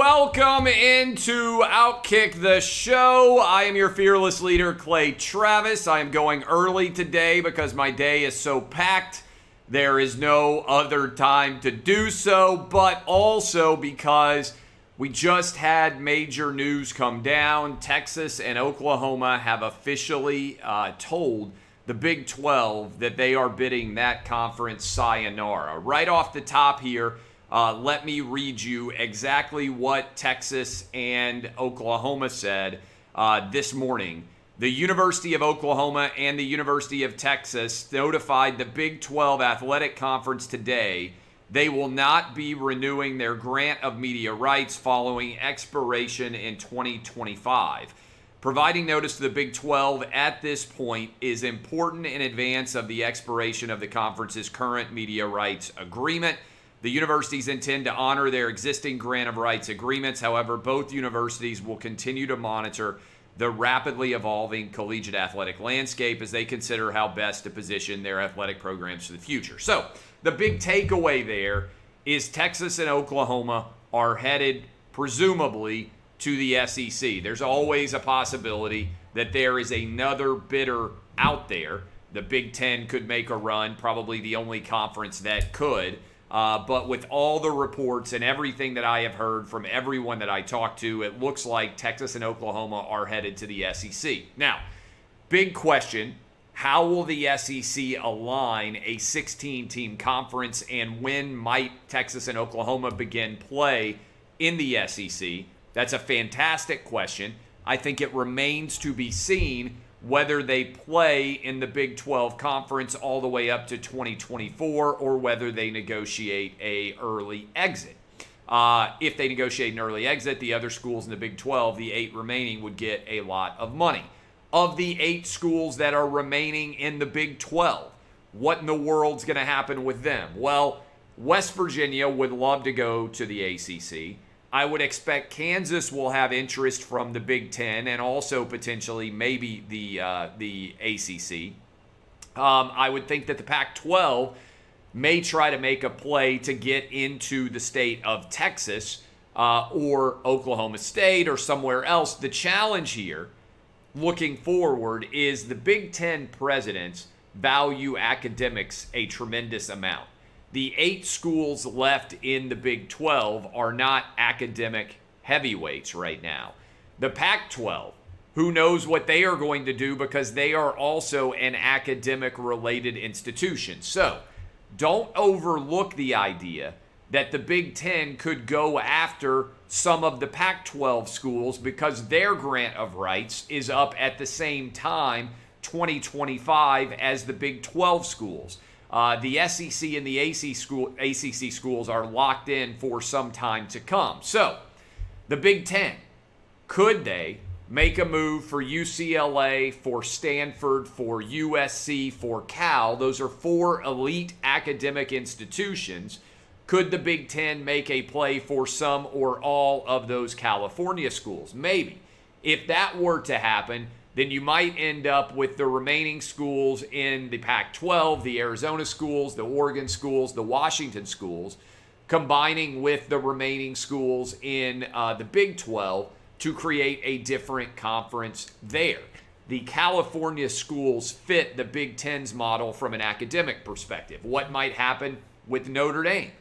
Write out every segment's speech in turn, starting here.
Welcome into Outkick the Show. I am your fearless leader, Clay Travis. I am going early today because my day is so packed. There is no other time to do so, but also because we just had major news come down. Texas and Oklahoma have officially uh, told the Big 12 that they are bidding that conference sayonara. Right off the top here, uh, let me read you exactly what Texas and Oklahoma said uh, this morning. The University of Oklahoma and the University of Texas notified the Big 12 Athletic Conference today they will not be renewing their grant of media rights following expiration in 2025. Providing notice to the Big 12 at this point is important in advance of the expiration of the conference's current media rights agreement. The universities intend to honor their existing grant of rights agreements. However, both universities will continue to monitor the rapidly evolving collegiate athletic landscape as they consider how best to position their athletic programs for the future. So, the big takeaway there is Texas and Oklahoma are headed, presumably, to the SEC. There's always a possibility that there is another bidder out there. The Big Ten could make a run, probably the only conference that could. Uh, but with all the reports and everything that I have heard from everyone that I talked to, it looks like Texas and Oklahoma are headed to the SEC. Now, big question how will the SEC align a 16 team conference and when might Texas and Oklahoma begin play in the SEC? That's a fantastic question. I think it remains to be seen whether they play in the Big 12 conference all the way up to 2024 or whether they negotiate a early exit. Uh, if they negotiate an early exit, the other schools in the Big 12, the eight remaining, would get a lot of money. Of the eight schools that are remaining in the Big 12, what in the world's going to happen with them? Well, West Virginia would love to go to the ACC. I would expect Kansas will have interest from the Big Ten and also potentially maybe the uh, the ACC. Um, I would think that the Pac-12 may try to make a play to get into the state of Texas uh, or Oklahoma State or somewhere else. The challenge here, looking forward, is the Big Ten presidents value academics a tremendous amount the eight schools left in the Big 12 are not academic heavyweights right now. The Pac 12, who knows what they are going to do because they are also an academic related institution. So don't overlook the idea that the Big Ten could go after some of the Pac 12 schools because their grant of rights is up at the same time, 2025, as the Big 12 schools. Uh, the SEC and the AC school, ACC schools are locked in for some time to come. So, the Big Ten, could they make a move for UCLA, for Stanford, for USC, for Cal? Those are four elite academic institutions. Could the Big Ten make a play for some or all of those California schools? Maybe. If that were to happen, then you might end up with the remaining schools in the Pac 12, the Arizona schools, the Oregon schools, the Washington schools, combining with the remaining schools in uh, the Big 12 to create a different conference there. The California schools fit the Big Ten's model from an academic perspective. What might happen with Notre Dame?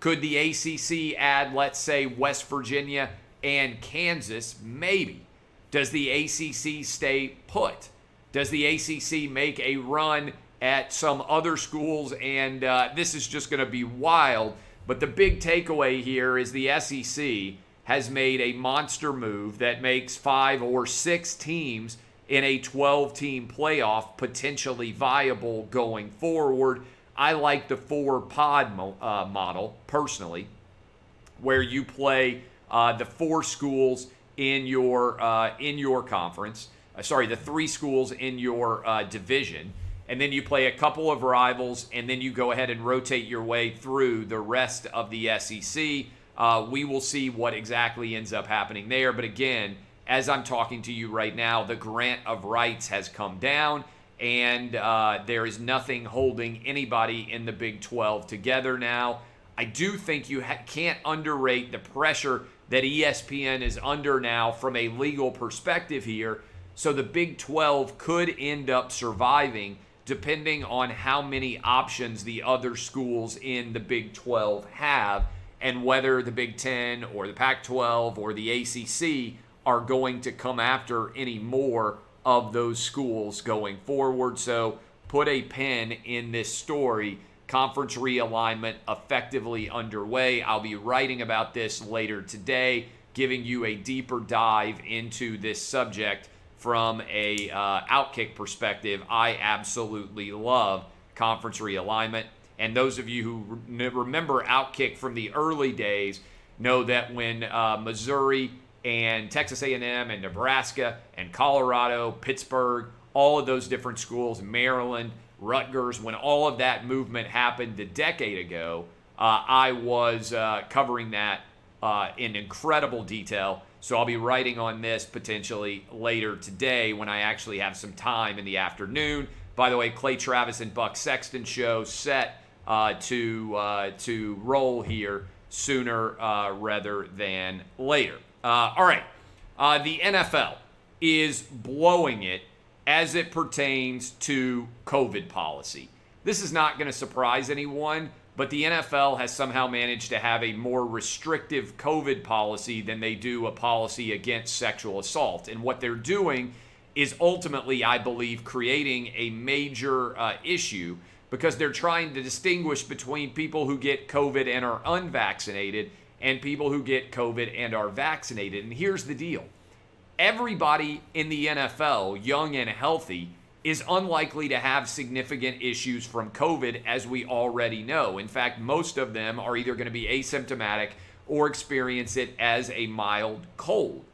Could the ACC add, let's say, West Virginia and Kansas? Maybe. Does the ACC stay put? Does the ACC make a run at some other schools? And uh, this is just going to be wild. But the big takeaway here is the SEC has made a monster move that makes five or six teams in a 12 team playoff potentially viable going forward. I like the four pod mo- uh, model personally, where you play uh, the four schools in your uh, in your conference. Uh, sorry, the three schools in your uh, division, and then you play a couple of rivals, and then you go ahead and rotate your way through the rest of the SEC. Uh, we will see what exactly ends up happening there. But again, as I'm talking to you right now, the grant of rights has come down, and uh, there is nothing holding anybody in the Big 12 together now. I do think you ha- can't underrate the pressure that ESPN is under now from a legal perspective here. So the Big 12 could end up surviving depending on how many options the other schools in the Big 12 have and whether the Big 10 or the Pac 12 or the ACC are going to come after any more of those schools going forward. So put a pin in this story. Conference realignment effectively underway. I'll be writing about this later today, giving you a deeper dive into this subject from a uh, outkick perspective. I absolutely love conference realignment. And those of you who re- remember Outkick from the early days know that when uh, Missouri and Texas A&M and Nebraska and Colorado, Pittsburgh, all of those different schools, Maryland, Rutgers, when all of that movement happened a decade ago, uh, I was uh, covering that uh, in incredible detail. So I'll be writing on this potentially later today when I actually have some time in the afternoon. By the way, Clay Travis and Buck Sexton show set uh, to uh, to roll here sooner uh, rather than later. All right. The NFL is blowing it as it pertains to COVID policy. This is not going to surprise anyone, but the NFL has somehow managed to have a more restrictive COVID policy than they do a policy against sexual assault. And what they're doing is ultimately, I believe, creating a major uh, issue because they're trying to distinguish between people who get COVID and are unvaccinated and people who get COVID and are vaccinated. And here's the deal everybody in the NFL, young and healthy, is unlikely to have significant issues from COVID, as we already know. In fact, most of them are either going to be asymptomatic or experience it as a mild cold.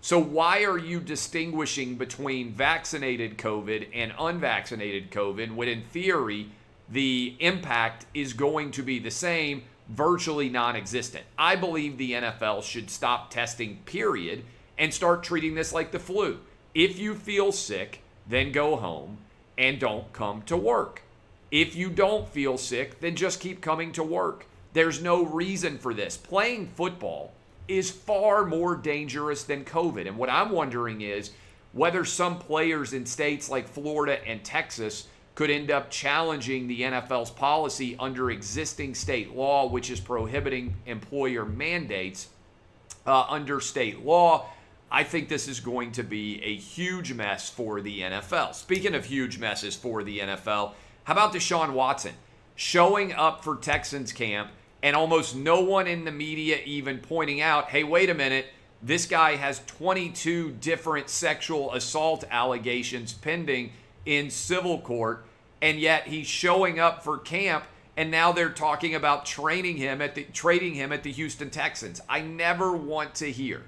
So, why are you distinguishing between vaccinated COVID and unvaccinated COVID when, in theory, the impact is going to be the same? virtually non existent. I believe the NFL should stop testing, period, and start treating this like the flu. If you feel sick, then go home and don't come to work. If you don't feel sick, then just keep coming to work. There's no reason for this. Playing football is far more dangerous than COVID. And what I'm wondering is whether some players in states like Florida and Texas could end up challenging the NFL's policy under existing state law, which is prohibiting employer mandates uh, under state law. I think this is going to be a huge mess for the NFL. Speaking of huge messes for the NFL, how about Deshaun Watson showing up for Texans camp and almost no one in the media even pointing out, hey, wait a minute, this guy has 22 different sexual assault allegations pending in civil court and yet he's showing up for camp and now they're talking about training him at the trading him at the Houston Texans. I never want to hear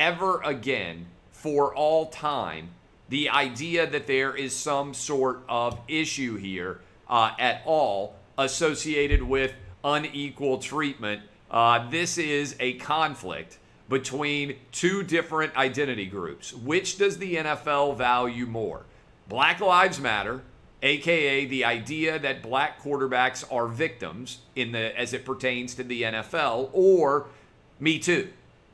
ever again for all time the idea that there is some sort of issue here uh, at all associated with unequal treatment. Uh, this is a conflict between two different identity groups. Which does the NFL value more? Black Lives Matter aka the idea that black quarterbacks are victims in the as it pertains to the NFL or me too.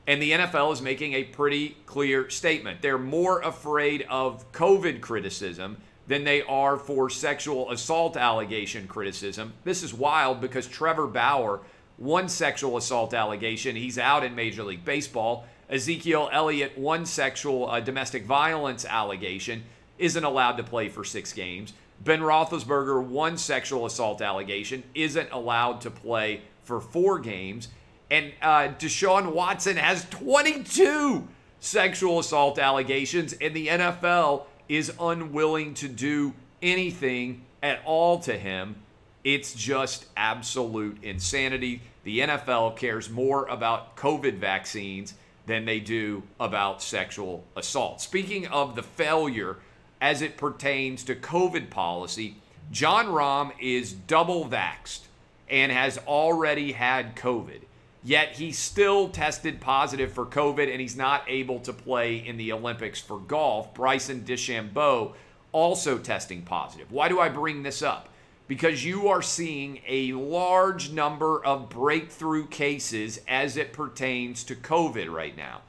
And the NFL is making a pretty clear statement. They're more afraid of COVID criticism than they are for sexual assault allegation criticism. This is wild because Trevor Bauer, one sexual assault allegation, he's out in Major League Baseball. Ezekiel Elliott, one sexual uh, domestic violence allegation, isn't allowed to play for six games. Ben Roethlisberger, one sexual assault allegation, isn't allowed to play for four games. And uh, Deshaun Watson has 22 sexual assault allegations, and the NFL is unwilling to do anything at all to him. It's just absolute insanity. The NFL cares more about COVID vaccines than they do about sexual assault. Speaking of the failure as it pertains to COVID policy, Jon Rahm is double vaxxed and has already had COVID. Yet he still tested positive for COVID and he's not able to play in the Olympics for golf. Bryson DeChambeau also testing positive. Why do I bring this up? Because you are seeing a large number of breakthrough cases as it pertains to COVID right now.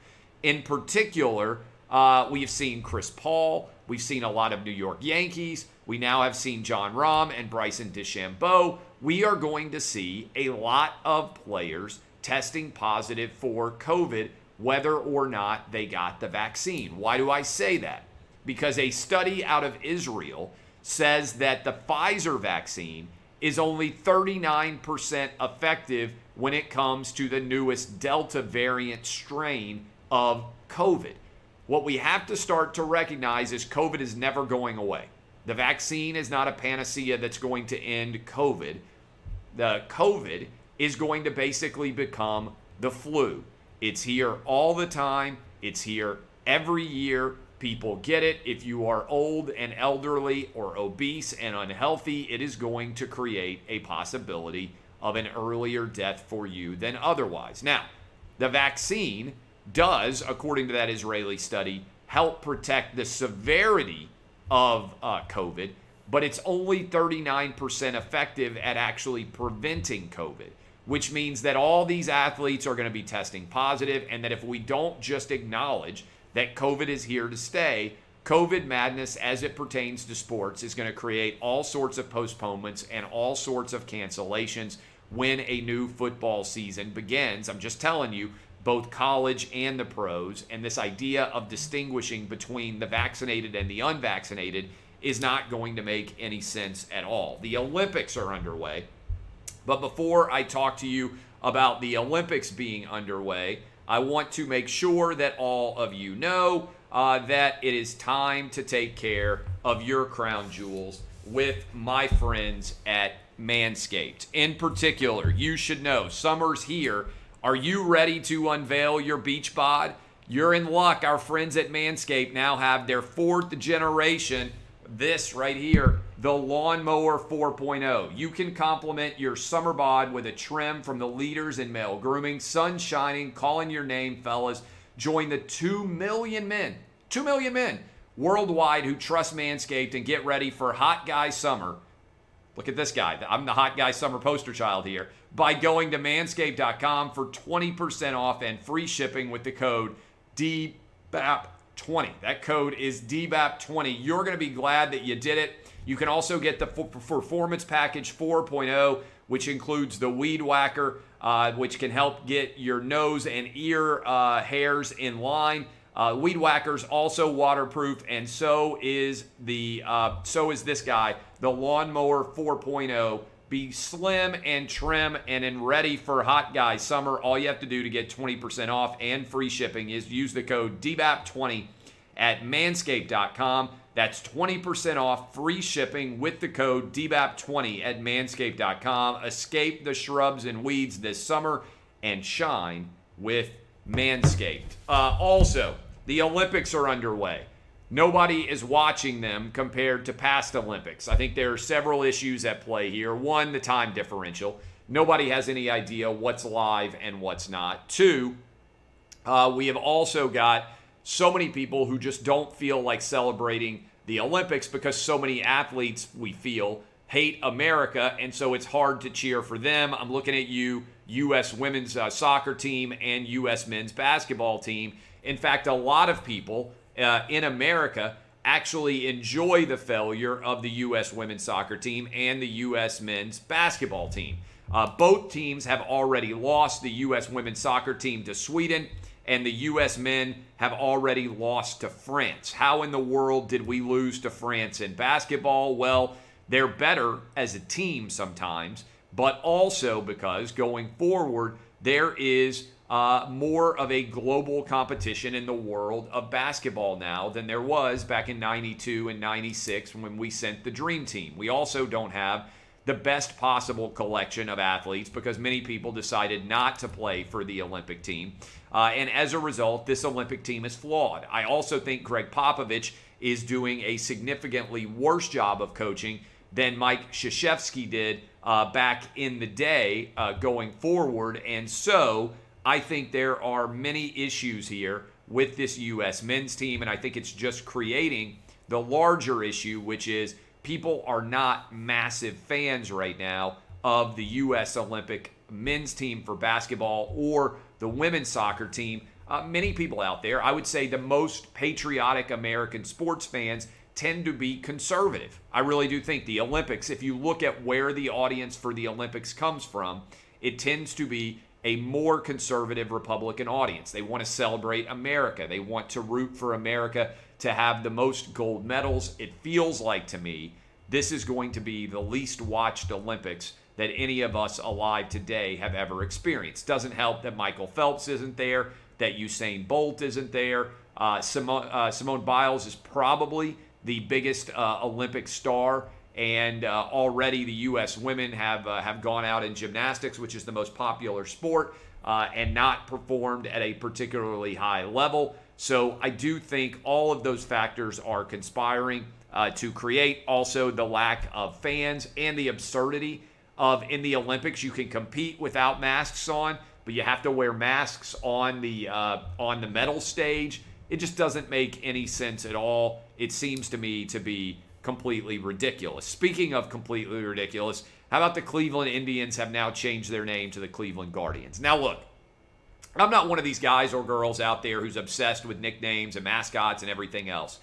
In particular, uh, we've seen Chris Paul, we've seen a lot of New York Yankees, we now have seen Jon Rahm and Bryson DeChambeau. We are going to see a lot of players testing positive for COVID, whether or not they got the vaccine. Why do I say that? Because a study out of Israel says that the Pfizer vaccine is only 39% effective when it comes to the newest Delta variant strain of COVID. What we have to start to recognize is COVID is never going away. The vaccine is not a panacea that's going to end COVID. The COVID is going to basically become the flu. It's here all the time, it's here every year. People get it. If you are old and elderly or obese and unhealthy, it is going to create a possibility of an earlier death for you than otherwise. Now, the vaccine does, according to that Israeli study, help protect the severity of uh, COVID, but it's only 39% effective at actually preventing COVID which means that all these athletes are going to be testing positive, and that if we don't just acknowledge that COVID is here to stay, COVID madness as it pertains to sports is going to create all sorts of postponements and all sorts of cancellations when a new football season begins. I'm just telling you, both college and the pros, and this idea of distinguishing between the vaccinated and the unvaccinated is not going to make any sense at all. The Olympics are underway. But before I talk to you about the Olympics being underway, I want to make sure that all of you know uh, that it is time to take care of your crown jewels with my friends at Manscaped. In particular, you should know summer's here. Are you ready to unveil your beach bod? You're in luck. Our friends at Manscaped now have their fourth generation this right here, the Lawnmower 4.0. You can complement your summer bod with a trim from the leaders in male grooming, sun shining, calling your name, fellas. Join the 2 million men, 2 million men worldwide who trust Manscaped and get ready for hot guy summer. Look at this guy. I'm the hot guy summer poster child here. By going to manscaped.com for 20% off and free shipping with the code DBAP 20. That code is DBAP20. You're going to be glad that you did it. You can also get the Performance Package 4.0, which includes the Weed Whacker, uh, which can help get your nose and ear uh, hairs in line. Uh, Weed Whacker's also waterproof, and so is the uh, so is this guy, the Lawnmower 4.0. Be slim and trim and in ready for hot guy summer. All you have to do to get 20% off and free shipping is use the code DBAP20 at manscaped.com. That's 20% off free shipping with the code DBAP20 at manscaped.com. Escape the shrubs and weeds this summer and shine with Manscaped. Uh, also, the Olympics are underway. Nobody is watching them compared to past Olympics. I think there are several issues at play here. One, the time differential. Nobody has any idea what's live and what's not. Two, uh, we have also got so many people who just don't feel like celebrating the Olympics because so many athletes, we feel, hate America. And so it's hard to cheer for them. I'm looking at you, U.S. women's uh, soccer team and U.S. men's basketball team. In fact, a lot of people uh, in America actually enjoy the failure of the U.S. women's soccer team and the U.S. men's basketball team. Uh, both teams have already lost the U.S. women's soccer team to Sweden, and the U.S. men have already lost to France. How in the world did we lose to France in basketball? Well, they're better as a team sometimes, but also because going forward, there is uh, more of a global competition in the world of basketball now than there was back in 92 and 96 when we sent the Dream Team. We also don't have the best possible collection of athletes because many people decided not to play for the Olympic team. Uh, and as a result, this Olympic team is flawed. I also think Gregg Popovich is doing a significantly worse job of coaching than Mike Krzyzewski did uh, back in the day uh, going forward. And so I think there are many issues here with this U.S. men's team. And I think it's just creating the larger issue, which is people are not massive fans right now of the U.S. Olympic men's team for basketball or the women's soccer team. Uh, many people out there, I would say the most patriotic American sports fans tend to be conservative. I really do think the Olympics, if you look at where the audience for the Olympics comes from, it tends to be a more conservative Republican audience. They want to celebrate America. They want to root for America to have the most gold medals. It feels like to me this is going to be the least watched Olympics that any of us alive today have ever experienced. Doesn't help that Michael Phelps isn't there, that Usain Bolt isn't there. Uh, Simone, uh, Simone Biles is probably the biggest uh, Olympic star, and uh, already the U.S. women have uh, have gone out in gymnastics, which is the most popular sport, uh, and not performed at a particularly high level. So I do think all of those factors are conspiring uh, to create also the lack of fans and the absurdity of in the Olympics you can compete without masks on, but you have to wear masks on the uh, on the medal stage. It just doesn't make any sense at all. It seems to me to be completely ridiculous. Speaking of completely ridiculous, how about the Cleveland Indians have now changed their name to the Cleveland Guardians? Now look, I'm not one of these guys or girls out there who's obsessed with nicknames and mascots and everything else.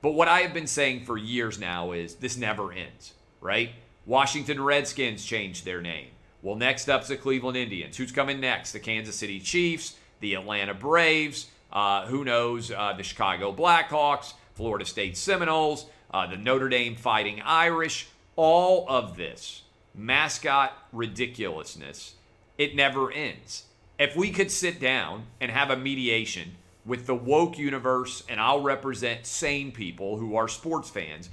But what I have been saying for years now is this never ends, right? Washington Redskins changed their name. Well, next up's the Cleveland Indians. Who's coming next? The Kansas City Chiefs, the Atlanta Braves, uh, who knows, uh, the Chicago Blackhawks, Florida State Seminoles, uh, the Notre Dame Fighting Irish. All of this mascot ridiculousness, it never ends if we could sit down and have a mediation with the woke universe, and I'll represent sane people who are sports fans,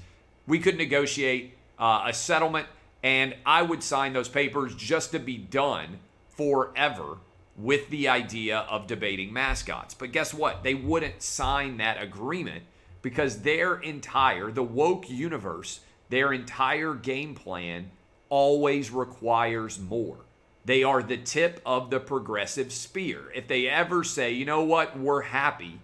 we could negotiate uh, a settlement, and I would sign those papers just to be done forever with the idea of debating mascots. But guess what? They wouldn't sign that agreement because their entire, the woke universe, their entire game plan always requires more. They are the tip of the progressive spear. If they ever say, you know what, we're happy,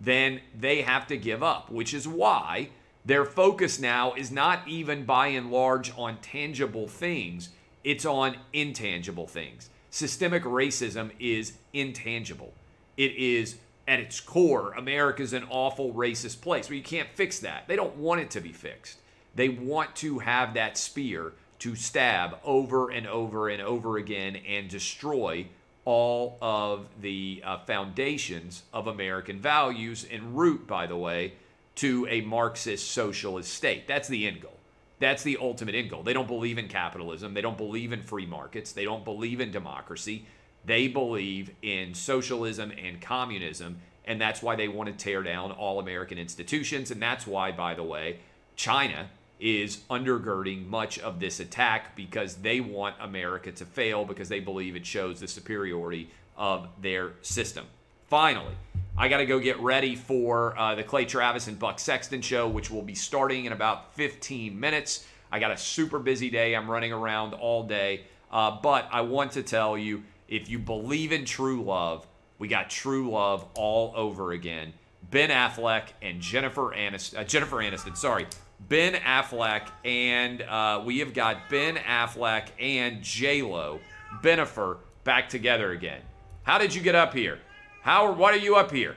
then they have to give up, which is why their focus now is not even by and large on tangible things, it's on intangible things. Systemic racism is intangible. It is at its core, America's an awful racist place. But you can't fix that. They don't want it to be fixed. They want to have that spear to stab over and over and over again and destroy all of the uh, foundations of American values en route, by the way, to a Marxist socialist state. That's the end goal. That's the ultimate end goal. They don't believe in capitalism. They don't believe in free markets. They don't believe in democracy. They believe in socialism and communism. And that's why they want to tear down all American institutions. And that's why, by the way, China is undergirding much of this attack because they want America to fail because they believe it shows the superiority of their system. Finally, I got to go get ready for uh, the Clay Travis and Buck Sexton show, which will be starting in about 15 minutes. I got a super busy day. I'm running around all day. Uh, but I want to tell you if you believe in true love, we got true love all over again. Ben Affleck and Jennifer Aniston, uh, Jennifer Aniston, sorry, Ben Affleck, and uh, we have got Ben Affleck and J Lo, Bennifer, back together again. How did you get up here? How? What are you up here?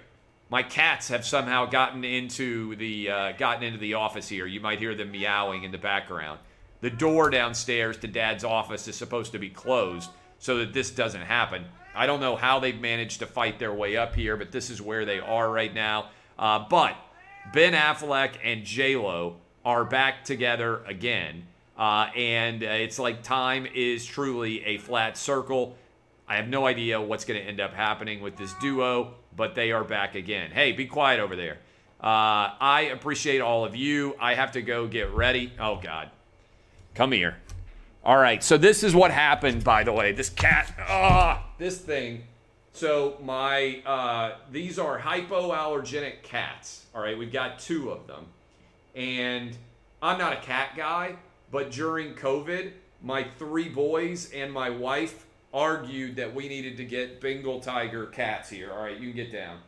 My cats have somehow gotten into the uh, gotten into the office here. You might hear them meowing in the background. The door downstairs to Dad's office is supposed to be closed so that this doesn't happen. I don't know how they've managed to fight their way up here, but this is where they are right now. Uh, but Ben Affleck and J Lo are back together again. Uh, and uh, it's like time is truly a flat circle. I have no idea what's going to end up happening with this duo, but they are back again. Hey, be quiet over there. Uh, I appreciate all of you. I have to go get ready. Oh, God. Come here. All right, so this is what happened, by the way. This cat, ah, this thing. So my, uh, these are hypoallergenic cats. All right, we've got two of them, and I'm not a cat guy, but during COVID, my three boys and my wife argued that we needed to get Bengal tiger cats here. All right, you can get down.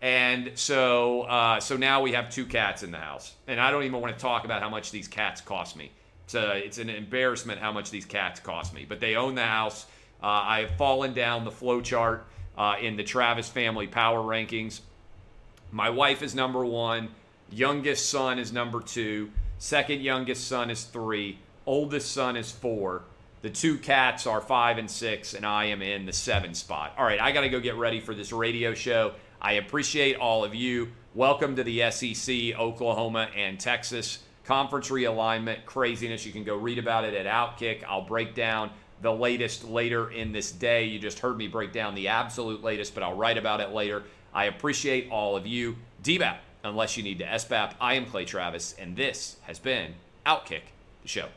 And so, uh, so now we have two cats in the house, and I don't even want to talk about how much these cats cost me. It's, a, it's an embarrassment how much these cats cost me. But they own the house. Uh, I have fallen down the flow chart uh, in the Travis family power rankings. My wife is number one. Youngest son is number two. Second youngest son is three. Oldest son is four. The two cats are five and six, and I am in the seven spot. All right, I got to go get ready for this radio show. I appreciate all of you. Welcome to the SEC, Oklahoma, and Texas conference realignment craziness. You can go read about it at Outkick. I'll break down the latest later in this day. You just heard me break down the absolute latest, but I'll write about it later. I appreciate all of you. DBAP, unless you need to SBAP, I am Clay Travis, and this has been Outkick, the show.